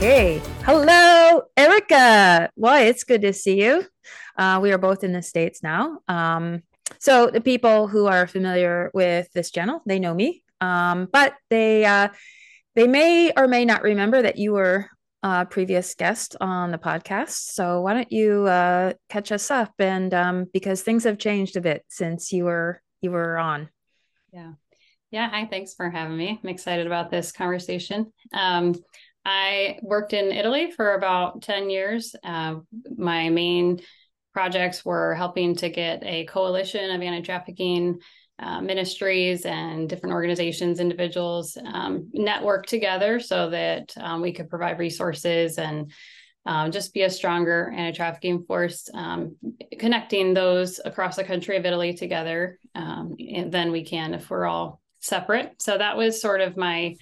Okay. Hello, Erika. Why, it's good to see you. Uh, we are both in the States now. Um, so, the people who are familiar with this channel, they know me, um, but they, uh, they may or may not remember that you were a previous guest on the podcast. So, why don't you uh, catch us up? And um, because things have changed a bit since you were you were on. Yeah. Yeah. Hi. Thanks for having me. I'm excited about this conversation. Um, I worked in Italy for about 10 years. Uh, my main projects were helping to get a coalition of anti trafficking uh, ministries and different organizations, individuals um, network together so that um, we could provide resources and um, just be a stronger anti trafficking force, um, connecting those across the country of Italy together um, than we can if we're all separate. So that was sort of my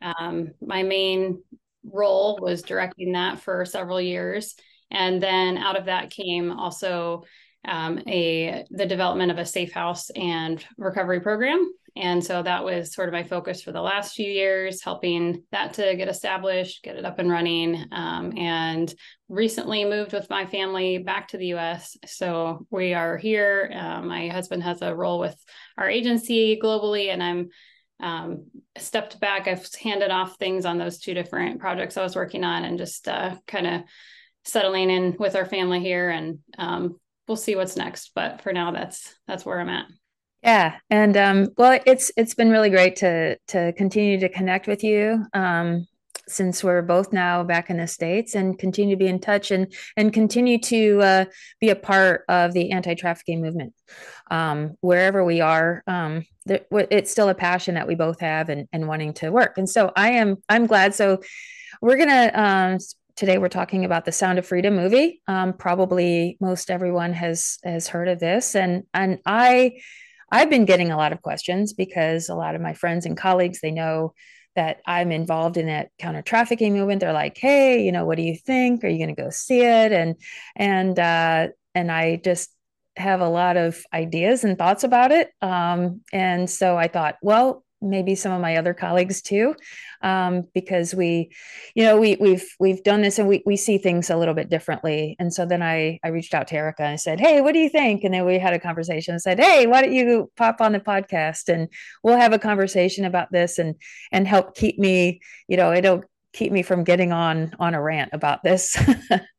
um, my main role was directing that for several years, and then out of that came also um, a the development of a safe house and recovery program and so that was sort of my focus for the last few years, helping that to get established, get it up and running. Um, and recently moved with my family back to the US. So we are here. Uh, my husband has a role with our agency globally, and I'm um, stepped back. I've handed off things on those two different projects I was working on and just uh, kind of settling in with our family here. And um, we'll see what's next. But for now, that's that's where I'm at. Yeah, and um, well, it's it's been really great to to continue to connect with you um, since we're both now back in the states, and continue to be in touch and and continue to uh, be a part of the anti trafficking movement um, wherever we are. Um, there, it's still a passion that we both have, and and wanting to work. And so I am I'm glad. So we're gonna um, today we're talking about the sound of freedom movie um, probably most everyone has has heard of this and and i I've been getting a lot of questions because a lot of my friends and colleagues, they know that I'm involved in that counter trafficking movement. They're like, "Hey, you know, what do you think? Are you going to go see it?" And and uh, and I just have a lot of ideas and thoughts about it. Um, and so I thought, well, maybe some of my other colleagues too um, because we you know we we've we've done this and we we see things a little bit differently. And so then i i reached out to erika and said hey what do you think? And then we had a conversation and said hey why don't you pop on the podcast and we'll have a conversation about this and and help keep me you know it'll keep me from getting on on a rant about this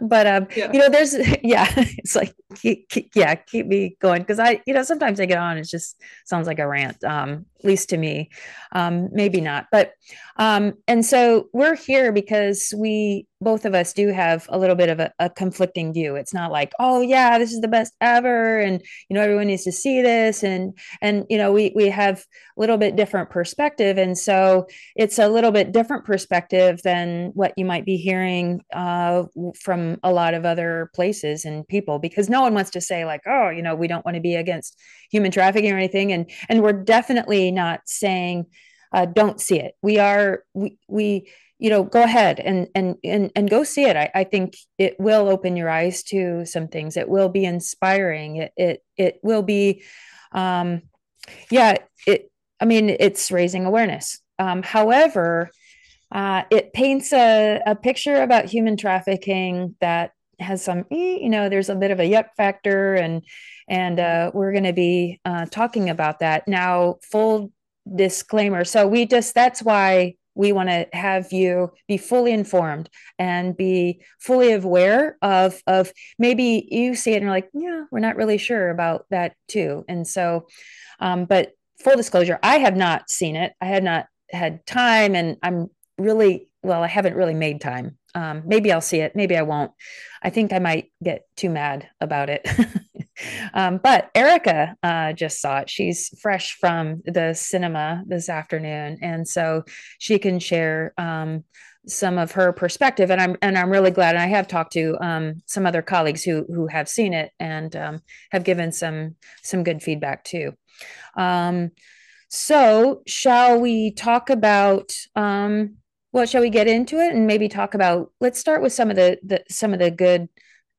but um yeah. you know there's yeah it's like keep, keep, yeah keep me going because i you know sometimes i get on it just sounds like a rant um at least to me um maybe not but um and so we're here because we both of us do have a little bit of a, a, conflicting view. It's not like oh yeah this is the best ever and you know everyone needs to see this and and you know we we have a little bit different perspective and so it's a little bit different perspective than what you might be hearing uh, from a lot of other places and people because no one wants to say like oh you know we don't want to be against human trafficking or anything and and we're definitely not saying uh, don't see it. We are we we you know go ahead and and and, and go see it. I, I think it will open your eyes to some things. It will be inspiring. It it, it will be um yeah it i mean it's raising awareness. Um however uh, it paints a, a picture about human trafficking that has some you know there's a bit of a yuck factor and and uh, we're going to be uh, talking about that. Now full disclaimer. So we just that's why we want to have you be fully informed and be fully aware of of maybe you see it and you're like yeah we're not really sure about that too. And so um, but full disclosure i have not seen it. I had not had time and i'm really well i haven't really made time. Um, maybe i'll see it maybe i won't. I think i might get too mad about it Um, but Erika uh, just saw it. She's fresh from the cinema this afternoon, and so she can share um, some of her perspective. And I'm and I'm really glad. And I have talked to um, some other colleagues who who have seen it and um, have given some some good feedback too. Um, so, shall we talk about? Um, well, shall we get into it and maybe talk about? Let's start with some of the, the some of the good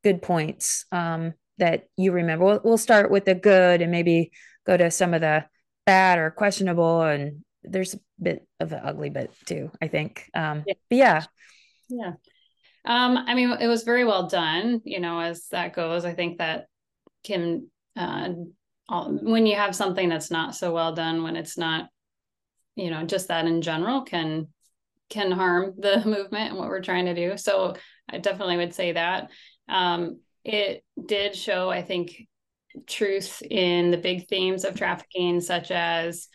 good points um, that you remember? We'll, we'll start with the good and maybe go to some of the bad or questionable and there's a bit of an ugly bit too i think. Um yeah. yeah. Yeah. Um i mean it was very well done you know as that goes. I think that can uh when you have something that's not so well done when it's not you know just that in general can can harm the movement and what we're trying to do. So i definitely would say that. Um it did show i think truth in the big themes of trafficking such as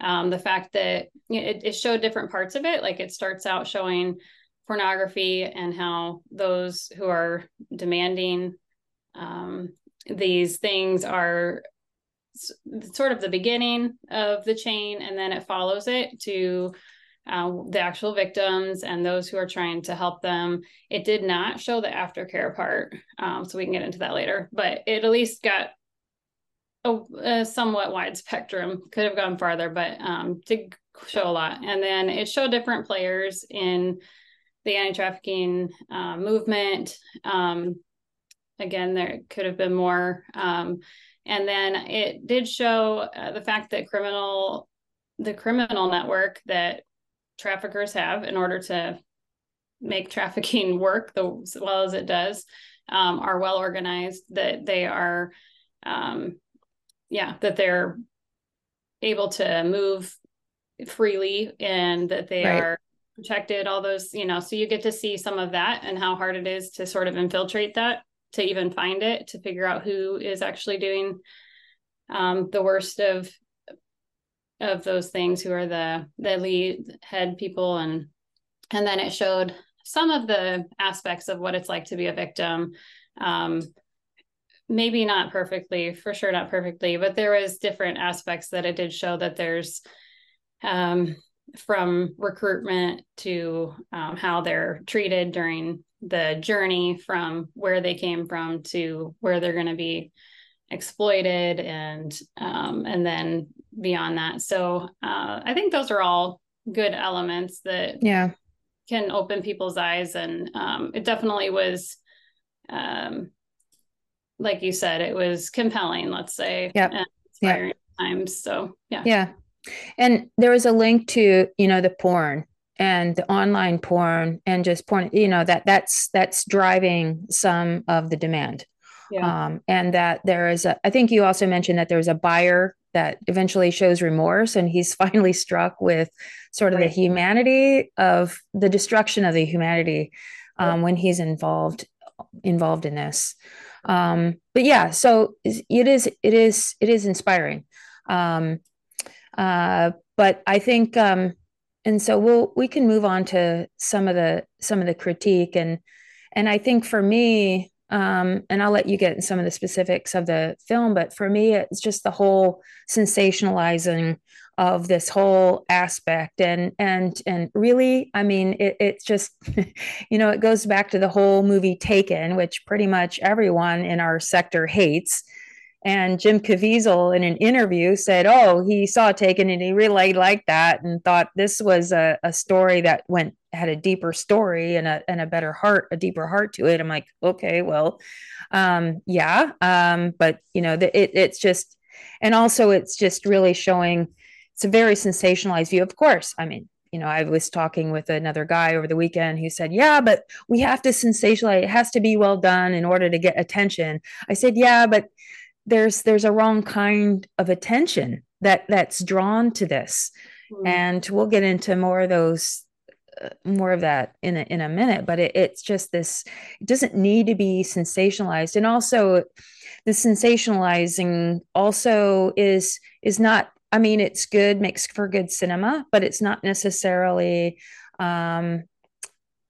um, the fact that it, it showed different parts of it. Like it starts out showing pornography and how those who are demanding um, these things are sort of the beginning of the chain and then it follows it to uh, the actual victims and those who are trying to help them. It did not show the aftercare part, um, so we can get into that later. But it at least got a, a somewhat wide spectrum. Could have gone farther, but um, did show a lot. And then it showed different players in the anti-trafficking uh, movement. Um, again, there could have been more. Um, and then it did show uh, the fact that criminal, the criminal network that traffickers have in order to make trafficking work the, as well as it does, um, are well organized. That they are, um, yeah, that they're able to move freely and that they right. are protected all those you know so you get to see some of that and how hard it is to sort of infiltrate that to even find it to figure out who is actually doing um, the worst of of those things who are the the lead head people. And and then it showed some of the aspects of what it's like to be a victim. Um, maybe not perfectly for sure not perfectly but there was different aspects that it did show that there's um, from recruitment to um, how they're treated during the journey from where they came from to where they're going to be exploited and um, and then beyond that. So uh, i think those are all good elements that yeah. can open people's eyes. And um, it definitely was um, like you said it was compelling let's say yeah inspiring yep. times. So yeah. Yeah. And there was a link to you know the porn and the online porn and just porn you know that that's that's driving some of the demand. Yeah. um, and that there is a i think you also mentioned that there was a buyer that eventually shows remorse and he's finally struck with sort of right. the humanity of the destruction of the humanity um, yeah. when he's involved involved in this um, but yeah so it is it is it is inspiring um, uh, but i think um, and so we'll we can move on to some of the some of the critique and and i think for me um, and i'll let you get in some of the specifics of the film but for me it's just the whole sensationalizing of this whole aspect. And and and really i mean it, it's just you know it goes back to the whole movie taken which pretty much everyone in our sector hates and Jim Caviezel in an interview said, Oh, he saw Taken and he really liked that and thought this was a, a story that went had a deeper story and a and a better heart, a deeper heart to it. I'm like, okay, well, um, yeah. Um, but you know, the, it it's just and also it's just really showing it's a very sensationalized view. Of course, I mean, you know, I was talking with another guy over the weekend who said, Yeah, but we have to sensationalize, it has to be well done in order to get attention. I said, Yeah, but there's there's a wrong kind of attention that that's drawn to this mm. and we'll get into more of those uh, more of that in a, in a minute but it, it's just this it doesn't need to be sensationalized and also the sensationalizing also is is not i mean it's good makes for good cinema but it's not necessarily um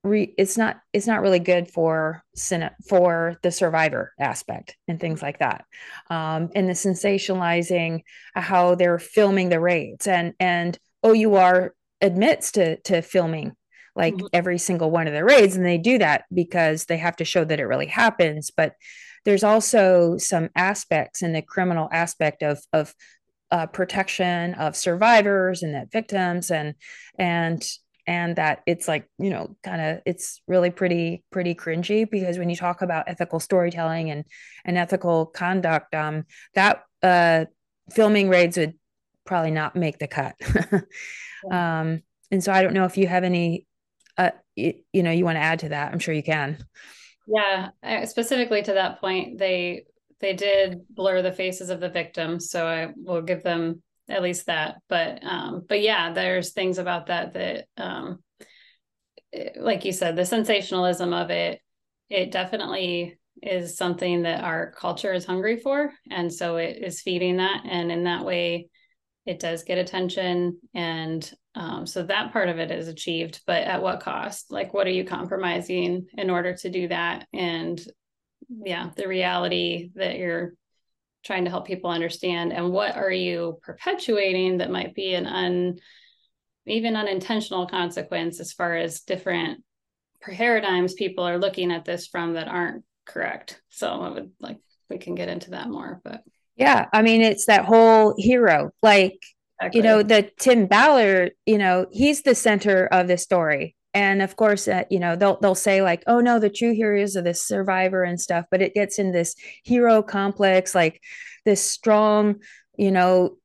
re, it's not it's not really good for for the survivor aspect and things like that um, and the sensationalizing how they're filming the raids and and OUR admits to to filming like mm-hmm. every single one of the raids and they do that because they have to show that it really happens but there's also some aspects in the criminal aspect of of uh, protection of survivors and that victims and and and that it's like you know kind of it's really pretty pretty cringy because when you talk about ethical storytelling and and ethical conduct um that uh filming raids would probably not make the cut. yeah. um, and so I don't know if you have any, uh, you, you know, you want to add to that. I'm sure you can. Yeah, specifically to that point, they they did blur the faces of the victims, so I will give them at least that. But um, but yeah, there's things about that that um, like you said, the sensationalism of it, it definitely is something that our culture is hungry for. And so it is feeding that. And in that way, it does get attention. And um, so that part of it is achieved, but at what cost? Like, what are you compromising in order to do that? And yeah, the reality that you're trying to help people understand and what are you perpetuating that might be an un even unintentional consequence as far as different paradigms people are looking at this from that aren't correct. So I would like we can get into that more, but yeah, I mean it's that whole hero, like exactly. you know the Tim Ballard, you know he's the center of the story, and of course uh, you know they'll they'll say like oh no the true hero is this survivor and stuff, but it gets in this hero complex, like this strong you know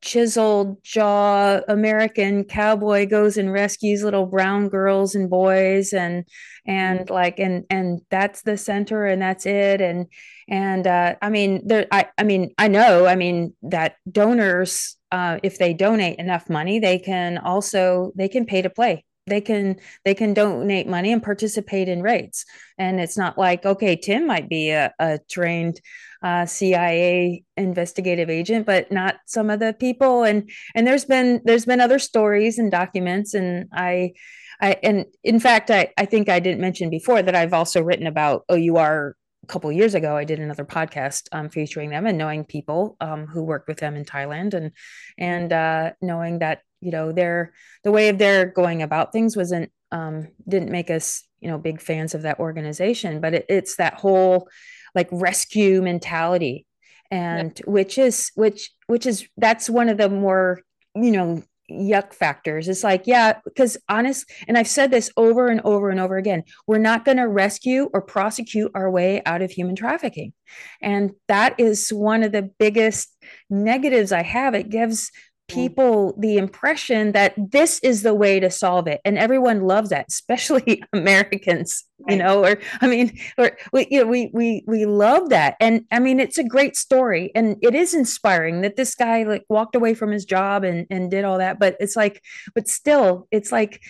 chiseled jaw American cowboy goes and rescues little brown girls and boys and and like and and that's the center and that's it. And and uh, I mean there I I mean I know I mean that donors uh, if they donate enough money they can also they can pay to play they can they can donate money and participate in raids. And it's not like okay tim might be a, a trained uh, cia investigative agent but not some of the people. And and there's been there's been other stories and documents. And i i and in fact i i think i didn't mention before that i've also written about our a couple years ago. I did another podcast um, featuring them and knowing people um, who worked with them in thailand and and uh, knowing that you know their the way of their going about things wasn't um didn't make us you know big fans of that organization but it, it's that whole like rescue mentality and yeah. which is which which is that's one of the more you know yuck factors it's like yeah because honest and i've said this over and over and over again we're not going to rescue or prosecute our way out of human trafficking and that is one of the biggest negatives i have it gives. People the impression that this is the way to solve it and everyone loves that especially americans right. you know or i mean or we you know we we we love that and i mean it's a great story and it is inspiring that this guy like walked away from his job and and did all that but it's like but still it's like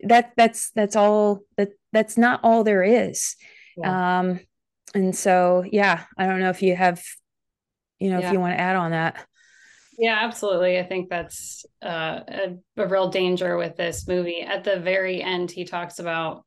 that that's that's all that that's not all there is yeah. um and so yeah i don't know if you have you know yeah. if you want to add on that yeah, absolutely. I think that's uh, a, a real danger with this movie. At the very end, he talks about,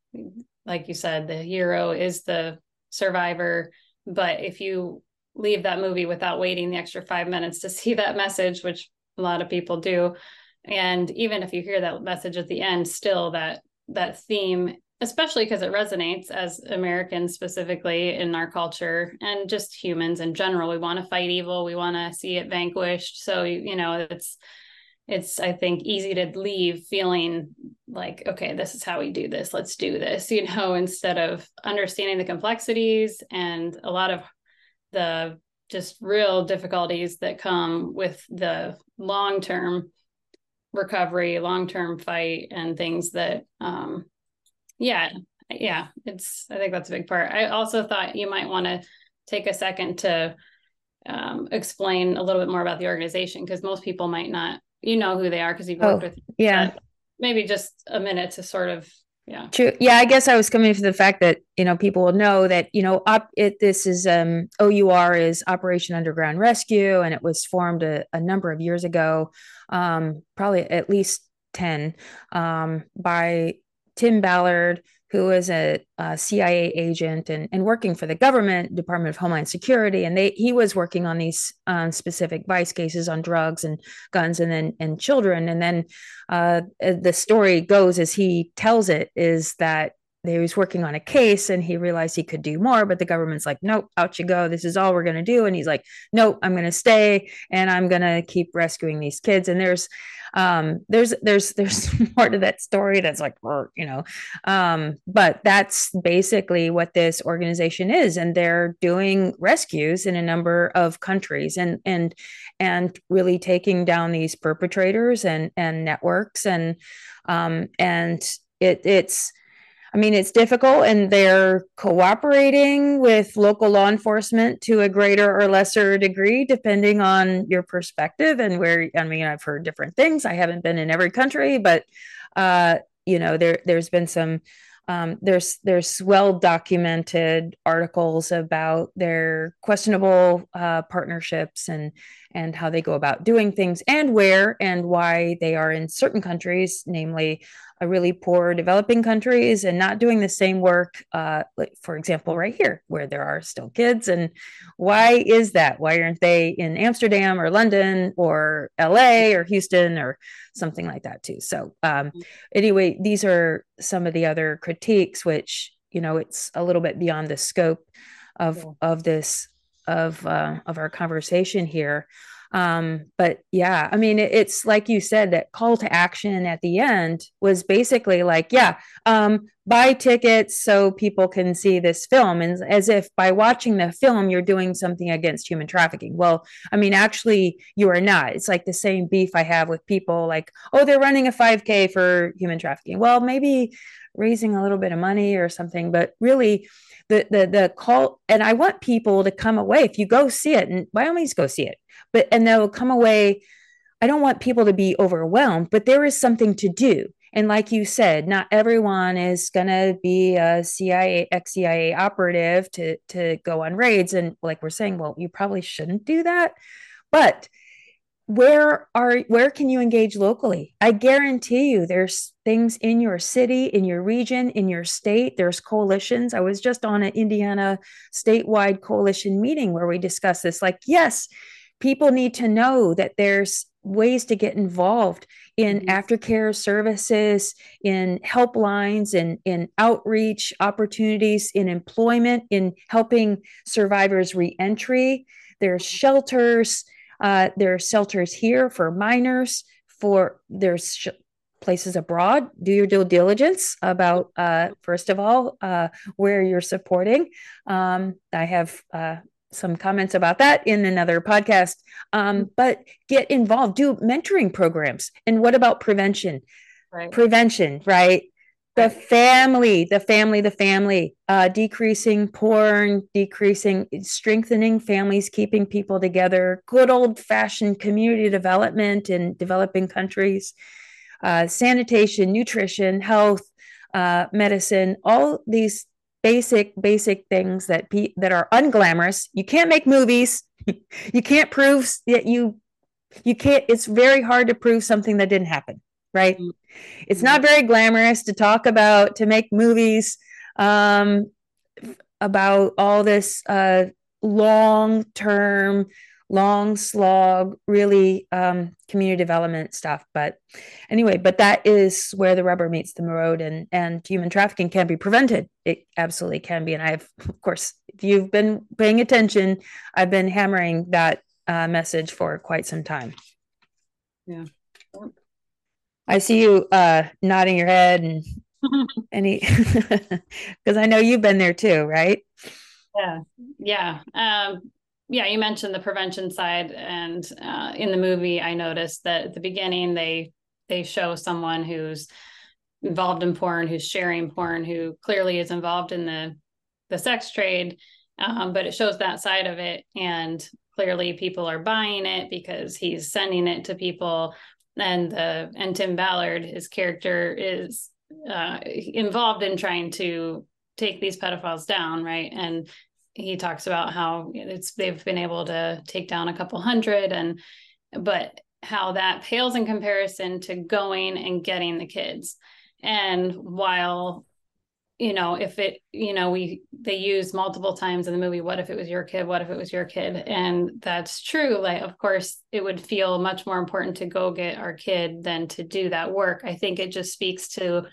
like you said, the hero is the survivor. But if you leave that movie without waiting the extra five minutes to see that message, which a lot of people do, and even if you hear that message at the end, still that that theme especially because it resonates as Americans specifically in our culture and just humans in general. We want to fight evil, we want to see it vanquished. So, you know, it's it's I think easy to leave feeling like okay, this is how we do this. Let's do this, you know, instead of understanding the complexities and a lot of the just real difficulties that come with the long-term recovery, long-term fight and things that um yeah yeah it's i think that's a big part. I also thought you might want to take a second to um, explain a little bit more about the organization because most people might not you know who they are because you've worked oh, with yeah. maybe just a minute to sort of yeah. True yeah i guess i was coming to the fact that you know people will know that you know up it this is um our is operation underground rescue and it was formed a, a number of years ago um probably at least 10 um by Tim Ballard, who is a, a, CIA agent and, and working for the government, Department of Homeland Security, and they he was working on these um, specific vice cases on drugs and guns and then and children. And then uh, the story goes as he tells it is that he was working on a case and he realized he could do more but the government's like nope out you go. This is all we're going to do. And he's like nope i'm going to stay and i'm going to keep rescuing these kids. And there's um there's there's there's more to that story that's like you know? Um but that's basically what this organization is and they're doing rescues in a number of countries and and and really taking down these perpetrators and and networks and um and it it's I mean, it's difficult and they're cooperating with local law enforcement to a greater or lesser degree, depending on your perspective and where. I mean, I've heard different things. I haven't been in every country, but, uh, you know, there, there's been some, um, there's, there's well documented articles about their questionable uh, partnerships and, and how they go about doing things and where and why they are in certain countries, namely really poor developing countries and not doing the same work uh, like for example right here where there are still kids. And why is that? Why aren't they in amsterdam or london or la or houston or something like that too? So um, anyway these are some of the other critiques which you know it's a little bit beyond the scope of yeah. of this of uh, of our conversation here um, but yeah, I mean, it, it's like you said, that call to action at the end was basically like, yeah, um, buy tickets so people can see this film. And as if by watching the film, you're doing something against human trafficking. Well, I mean, actually, you are not. It's like the same beef I have with people like, oh, they're running a 5K for human trafficking. Well, maybe raising a little bit of money or something, but really, the the the call and I want people to come away if you go see it and by all means go see it but and they'll come away i don't want people to be overwhelmed but there is something to do. And like you said not everyone is going to be a cia ex-cia operative to to go on raids. And like we're saying well you probably shouldn't do that. But where are where can you engage locally? I guarantee you there's things in your city in your region in your state. There's coalitions. I was just on an indiana statewide coalition meeting where we discussed this. Like yes people need to know that there's ways to get involved in mm-hmm. aftercare services, in helplines, in, in outreach opportunities, in employment, in helping survivors reentry. There's mm-hmm. shelters. Uh, there are shelters here for minors. For there's sh- places abroad. Do your due diligence about uh, first of all uh, where you're supporting. Um, I have uh, some comments about that in another podcast. Um, mm-hmm. but get involved, do mentoring programs. And what about prevention? Right. Prevention, right? The family, the family, the family, uh, decreasing porn, decreasing, strengthening families, keeping people together, good old fashioned community development in developing countries, uh, sanitation, nutrition, health, uh, medicine, all these basic basic things that pe- that are unglamorous. You can't make movies. You can't prove that you you can't it's very hard to prove something that didn't happen right? Mm-hmm. it's not very glamorous to talk about to make movies um, about all this uh, long term long slog, really um, community development stuff. But anyway, but that is where the rubber meets the road, and and human trafficking can be prevented. It absolutely can be, and I've of course, if you've been paying attention, I've been hammering that uh, message for quite some time. Yeah. I see you uh, nodding your head and any because I know you've been there too, right? Yeah, yeah. Um, yeah, you mentioned the prevention side, and uh, in the movie, I noticed that at the beginning they they show someone who's involved in porn, who's sharing porn, who clearly is involved in the the sex trade, um, but it shows that side of it, and clearly people are buying it because he's sending it to people, and the and Tim Ballard, his character, is uh, involved in trying to take these pedophiles down, right? And he talks about how it's they've been able to take down a couple hundred and but how that pales in comparison to going and getting the kids. And while you know if it you know we they use multiple times in the movie what if it was your kid? What if it was your kid? And that's true like of course it would feel much more important to go get our kid than to do that work. I think it just speaks to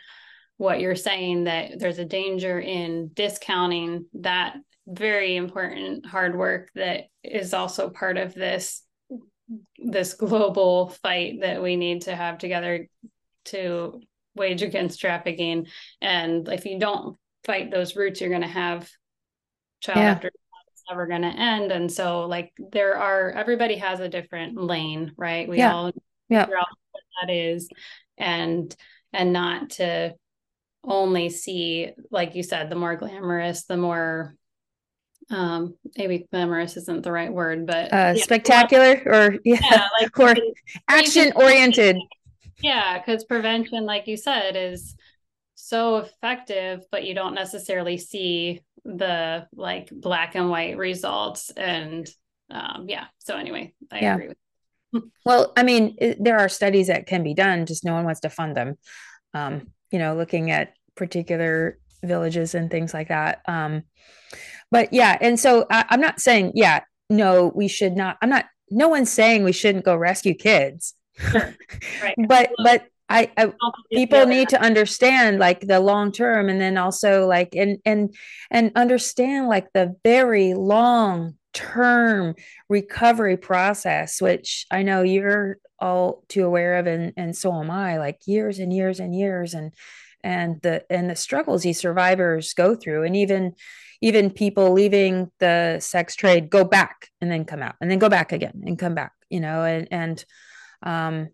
what you're saying that there's a danger in discounting that very important hard work that is also part of this this global fight that we need to have together to wage against trafficking. And if you don't fight those roots you're going to have child yeah. after it's never going to end. And so like there are everybody has a different lane right? We yeah. all yeah. what that is. And and not to only see like you said the more glamorous the more um maybe glamorous isn't the right word but uh yeah, spectacular or yeah, yeah like or action oriented yeah because prevention like you said is so effective but you don't necessarily see the like black and white results and um yeah so anyway i yeah. agree with well i mean it, there are studies that can be done just no one wants to fund them. Um you know looking at particular villages and things like that um but yeah and so I, i'm not saying yeah no we should not i'm not no one's saying we shouldn't go rescue kids sure. right. but but I, I people need to understand like the long term and then also like and and and understand like the very long term recovery process which I know you're all too aware of and and so am I like years and years and years and and the and the struggles these survivors go through and even even people leaving the sex trade go back and then come out and then go back again and come back you know and and um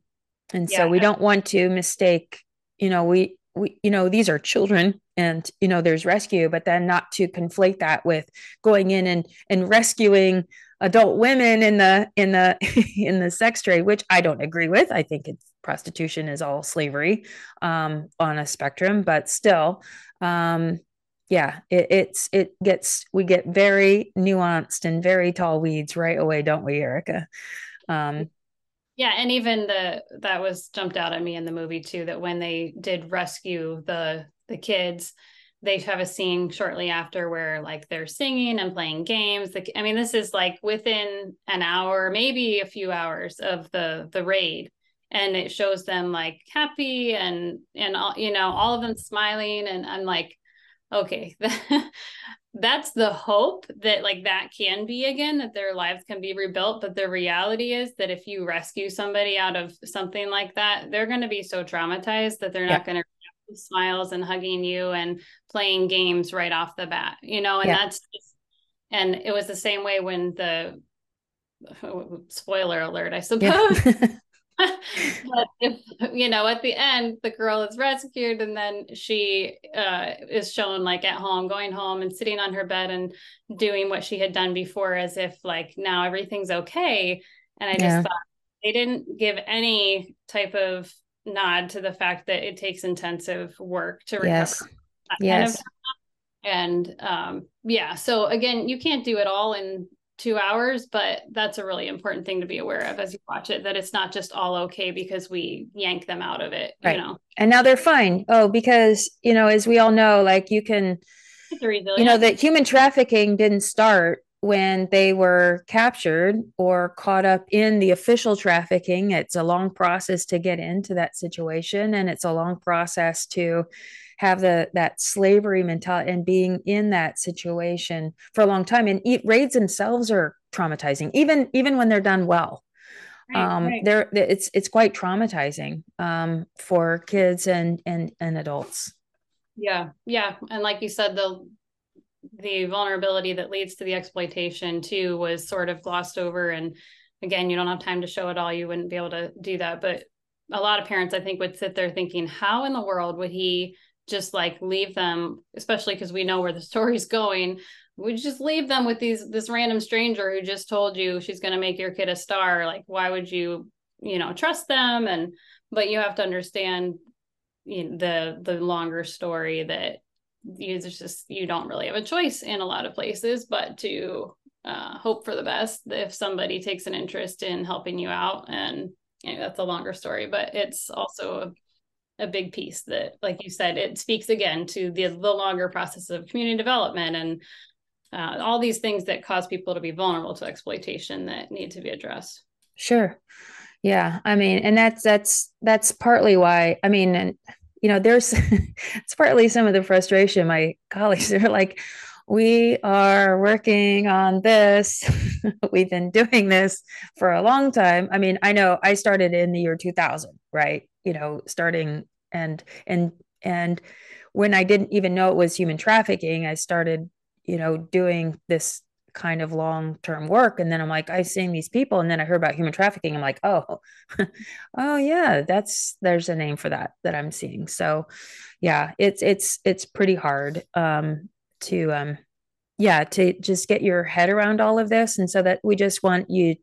and yeah. so we don't want to mistake you know we we you know these are children and you know there's rescue but then not to conflate that with going in and and rescuing adult women in the in the in the sex trade which i don't agree with i think it's prostitution is all slavery um, on a spectrum but still um, yeah it, it's it gets we get very nuanced and very tall weeds right away don't we erika um, yeah and even the that was jumped out at me in the movie too that when they did rescue the the kids they have a scene shortly after where like they're singing and playing games. I mean, this is like within an hour, maybe a few hours of the the raid, and it shows them like happy and and all you know all of them smiling, and I'm like, okay, that's the hope that like that can be again that their lives can be rebuilt but the reality is that if you rescue somebody out of something like that they're going to be so traumatized that they're yeah. not going to smiles and hugging you and playing games right off the bat you know and yeah. that's just and it was the same way when the spoiler alert i suppose yeah. but if you know at the end the girl is rescued and then she uh, is shown like at home going home and sitting on her bed and doing what she had done before as if like now everything's okay and i just yeah. thought they didn't give any type of nod to the fact that it takes intensive work to recover. Yes. yes. Kind of and um, yeah, so again, you can't do it all in two hours, but that's a really important thing to be aware of as you watch it, that it's not just all okay because we yank them out of it, right. you know. And now they're fine. Oh, because, you know, as we all know, like you can you know, that human trafficking didn't start when they were captured or caught up in the official trafficking. It's a long process to get into that situation, and it's a long process to have the that slavery mentality and being in that situation for a long time. And eat, raids themselves are traumatizing, even even when they're done well. Right, um, right. they're it's it's quite traumatizing um, for kids and and and adults. Yeah, yeah, and like you said, the the vulnerability that leads to the exploitation too was sort of glossed over and again you don't have time to show it all you wouldn't be able to do that but a lot of parents i think would sit there thinking how in the world would he just like leave them especially because we know where the story's going. We just leave them with these this random stranger who just told you she's going to make your kid a star. Like why would you you know trust them? And but you have to understand you know, the the longer story that you just you don't really have a choice in a lot of places but to uh, hope for the best if somebody takes an interest in helping you out. And you know, that's a longer story but it's also a, big piece that like you said it speaks again to the the longer process of community development and uh, all these things that cause people to be vulnerable to exploitation that need to be addressed sure yeah i mean and that's that's that's partly why i mean and you know, there's it's partly some of the frustration. My colleagues are like, we are working on this. We've been doing this for a long time. I mean, I know I started in the year 2000, right? You know, starting and and and when I didn't even know it was human trafficking, I started, you know, doing this kind of long-term work. And then I'm like I seeing these people and then I heard about human trafficking. I'm like oh oh yeah that's there's a name for that that I'm seeing. So yeah it's it's it's pretty hard um to um yeah to just get your head around all of this. And so that we just want you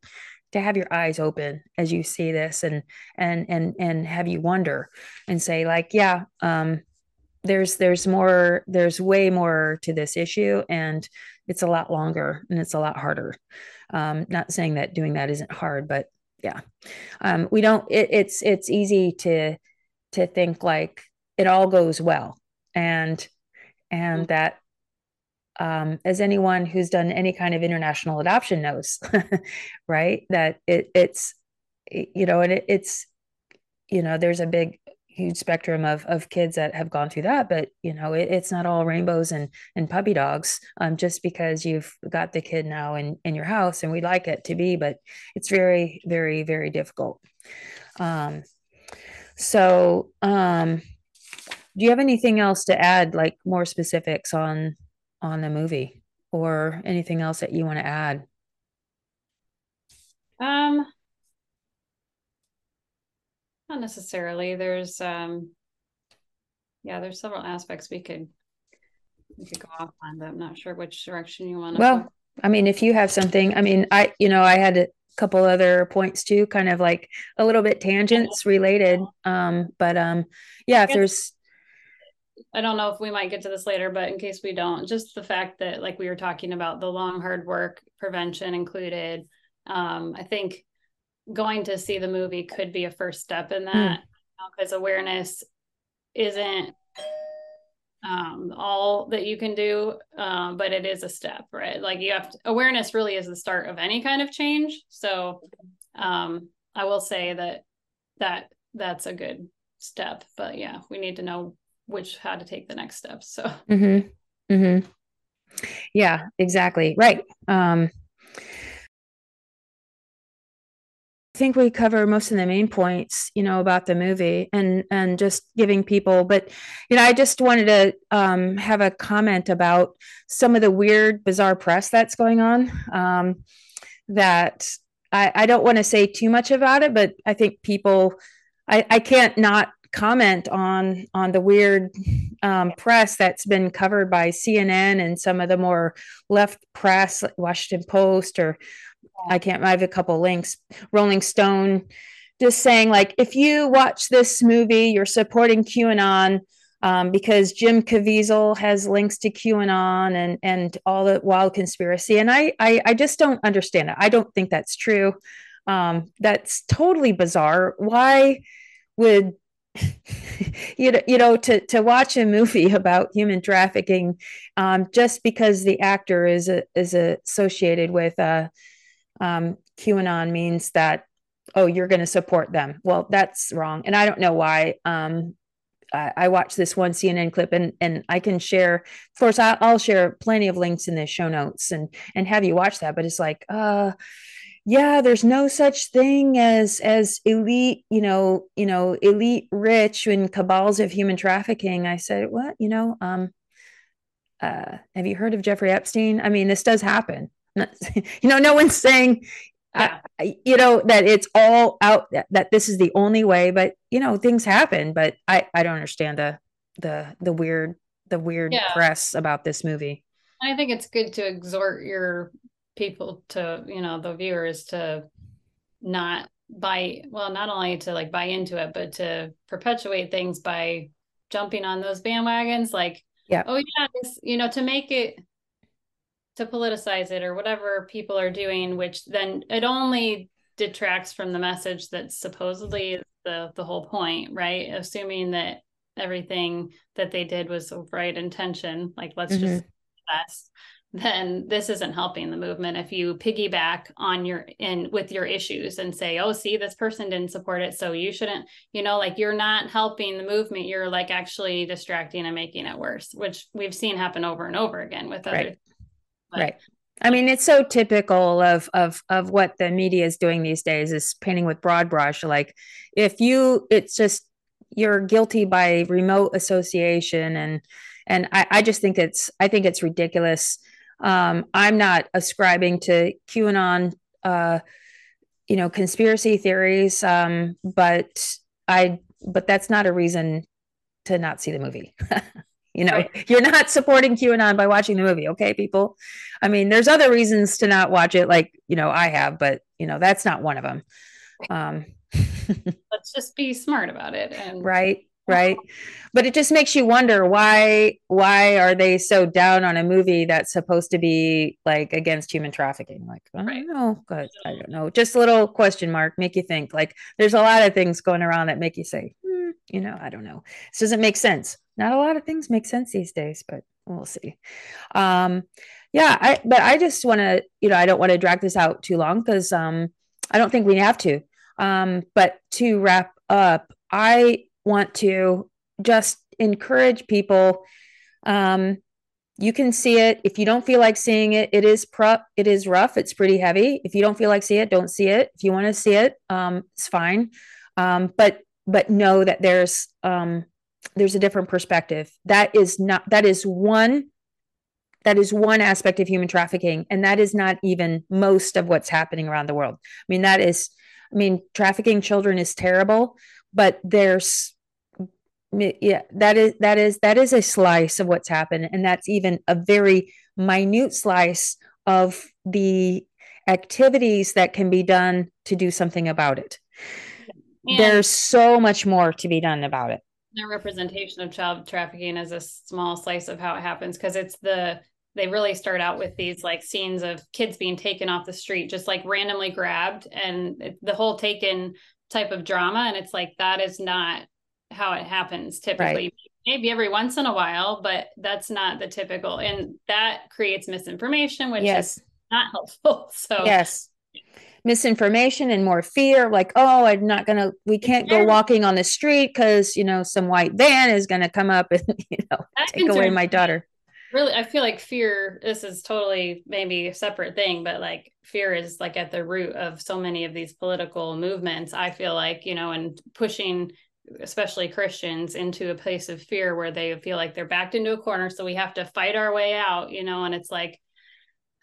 to have your eyes open as you see this and and and and have you wonder and say like yeah um there's there's more there's way more to this issue and it's a lot longer and it's a lot harder um not saying that doing that isn't hard but yeah um we don't it, it's it's easy to to think like it all goes well and and mm-hmm. that um, as anyone who's done any kind of international adoption knows, right? That it, it's, you know, and it, it's, you know, there's a big, huge spectrum of of kids that have gone through that, but you know, it, it's not all rainbows and and puppy dogs. Um, just because you've got the kid now in in your house, and we like it to be, but it's very, very, very difficult. Um, so, um, do you have anything else to add, like more specifics on on the movie or anything else that you want to add? Um, not necessarily. There's um, yeah, there's several aspects we could we could go off on, but I'm not sure which direction you want to. Well, I mean, if you have something, I mean, I you know, I had a couple other points too, kind of like a little bit tangents related. Um, but um, yeah, if there's I don't know if we might get to this later, but in case we don't, just the fact that, like we were talking about, the long, hard work prevention included. Um, I think going to see the movie could be a first step in that because mm. awareness isn't um, all that you can do, um, but it is a step, right? Like you have to, awareness really is the start of any kind of change. So um, I will say that that that's a good step, but yeah, we need to know which had to take the next steps so mm-hmm. Mm-hmm. yeah exactly right um I think we cover most of the main points, you know, about the movie and and just giving people. But you know, I just wanted to um, have a comment about some of the weird, bizarre press that's going on. Um, that I, I don't want to say too much about it, but I think people, I, I can't not comment on on the weird um, press that's been covered by CNN and some of the more left press, Washington Post, or I can't. I have a couple links. Rolling Stone, just saying like, if you watch this movie, you're supporting QAnon. Um, because Jim Caviezel has links to QAnon and and all the wild conspiracy, and I I, I just don't understand it. I don't think that's true. Um, that's totally bizarre. Why would you know, you know, to to watch a movie about human trafficking, um, just because the actor is a, is associated with uh, um, QAnon means that oh, you're going to support them. Well, that's wrong, and I don't know why. Um, I, I watched this one CNN clip, and and I can share. Of course, I, I'll share plenty of links in the show notes and and have you watch that. But it's like, uh, yeah there's no such thing as as elite you know you know elite rich and cabals of human trafficking i said what you know um uh have you heard of jeffrey epstein i mean this does happen you know no one's saying yeah. you know that it's all out that, that this is the only way but you know things happen but i i don't understand the the the weird the weird yeah. press about this movie i think it's good to exhort your people to you know the viewers to not buy well not only to like buy into it but to perpetuate things by jumping on those bandwagons like yeah. Oh yeah this you know to make it to politicize it or whatever people are doing which then it only detracts from the message that supposedly is the the whole point right? Assuming that everything that they did was of right intention like let's mm-hmm. just then this isn't helping the movement if you piggyback on your in with your issues and say oh see this person didn't support it so you shouldn't you know like you're not helping the movement you're like actually distracting and making it worse which we've seen happen over and over again with other right, right. I mean, it's so typical of of of what the media is doing these days is painting with broad brush. Like, if you, it's just you're guilty by remote association, and and I, I just think it's I think it's ridiculous um, I'm not ascribing to QAnon, uh, you know, conspiracy theories, um, but I, but that's not a reason to not see the movie. you know, right. you're not supporting QAnon by watching the movie, okay, people. I mean, there's other reasons to not watch it, like you know, I have, but you know, that's not one of them. Um, Let's just be smart about it, and right, right? But it just makes you wonder why why are they so down on a movie that's supposed to be like against human trafficking? Like i don't know but i don't know. Just a little question mark make you think. Like there's a lot of things going around that make you say hmm, you know i don't know. This doesn't make sense. Not a lot of things make sense these days but we'll see. Um yeah i but i just want to you know i don't want to drag this out too long because um i don't think we have to. Um but to wrap up i want to just encourage people um, you can see it. If you don't feel like seeing it it is pro it is rough. It's pretty heavy. If you don't feel like see it don't see it. If you want to see it um, it's fine. Um, but but know that there's um, there's a different perspective. That is not that is one that is one aspect of human trafficking and that is not even most of what's happening around the world. I mean that is i mean trafficking children is terrible but there's yeah that is that is that is a slice of what's happened and that's even a very minute slice of the activities that can be done to do something about it. And there's so much more to be done about it. The representation of child trafficking is a small slice of how it happens because it's the they really start out with these like scenes of kids being taken off the street just like randomly grabbed and the whole taken type of drama and it's like that is not how it happens typically. Right. Maybe every once in a while, but that's not the typical. And that creates misinformation, which yes. is not helpful. So, yes. Misinformation and more fear, like, oh, I'm not gonna, we can't go walking on the street because, you know, some white van is gonna come up and, you know, that take away my daughter really i feel like fear this is totally maybe a separate thing but like fear is like at the root of so many of these political movements i feel like you know and pushing especially Christians, into a place of fear where they feel like they're backed into a corner. So we have to fight our way out, you know, and it's like,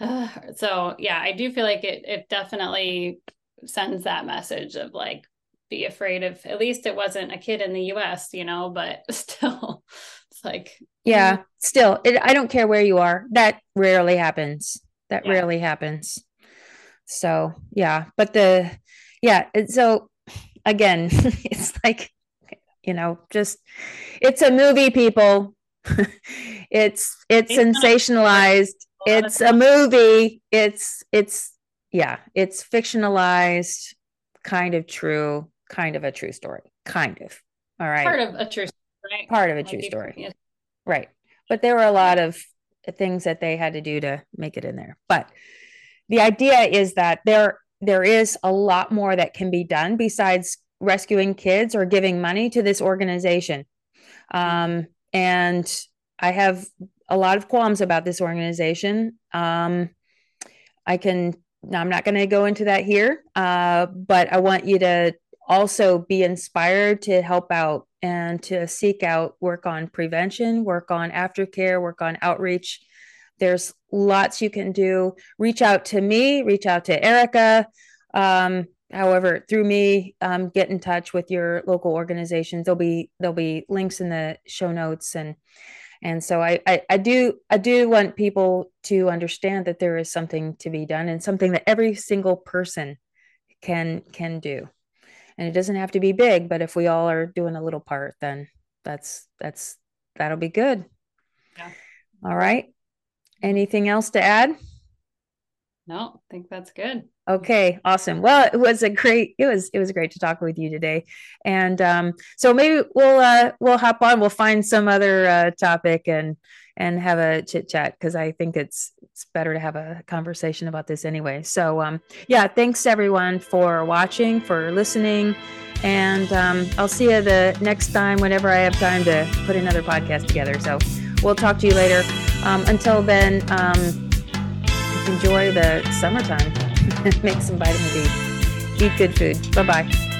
uh, so yeah, I do feel like it, it definitely sends that message of like, be afraid of, at least it wasn't a kid in the US, you know, but still it's like, yeah, mm-hmm. still, it, I don't care where you are. That rarely happens. That yeah. rarely happens. So yeah, but the, yeah, so again, it's like you know just it's a movie people. It's it's sensationalized. it's a movie. It's it's yeah it's fictionalized kind of true kind of a true story kind of. All right. Part of a true story right? part of a true story. Right. But there were a lot of things that they had to do to make it in there. But the idea is that there there is a lot more that can be done besides rescuing kids or giving money to this organization. Um, and I have a lot of qualms about this organization. Um, I can, I'm not going to go into that here, uh, but I want you to also be inspired to help out and to seek out work on prevention, work on aftercare, work on outreach. There's lots you can do. Reach out to me, reach out to Erika. Um, however through me um, get in touch with your local organizations. There'll be there'll be links in the show notes and and so I, I, I do i do want people to understand that there is something to be done and something that every single person can can do. And it doesn't have to be big but if we all are doing a little part then that's that's that'll be good. Yeah. all right. Anything else to add? No i think that's good Okay, awesome. Well, it was a great it was it was great to talk with you today. And um so maybe we'll uh we'll hop on, we'll find some other uh topic and and have a chit chat because I think it's it's better to have a conversation about this anyway. So, um, yeah, thanks everyone for watching, for listening. And um, I'll see you the next time whenever I have time to put another podcast together. So we'll talk to you later. Um, until then, um, enjoy the summertime. Make some vitamin D. Eat good food. Bye bye.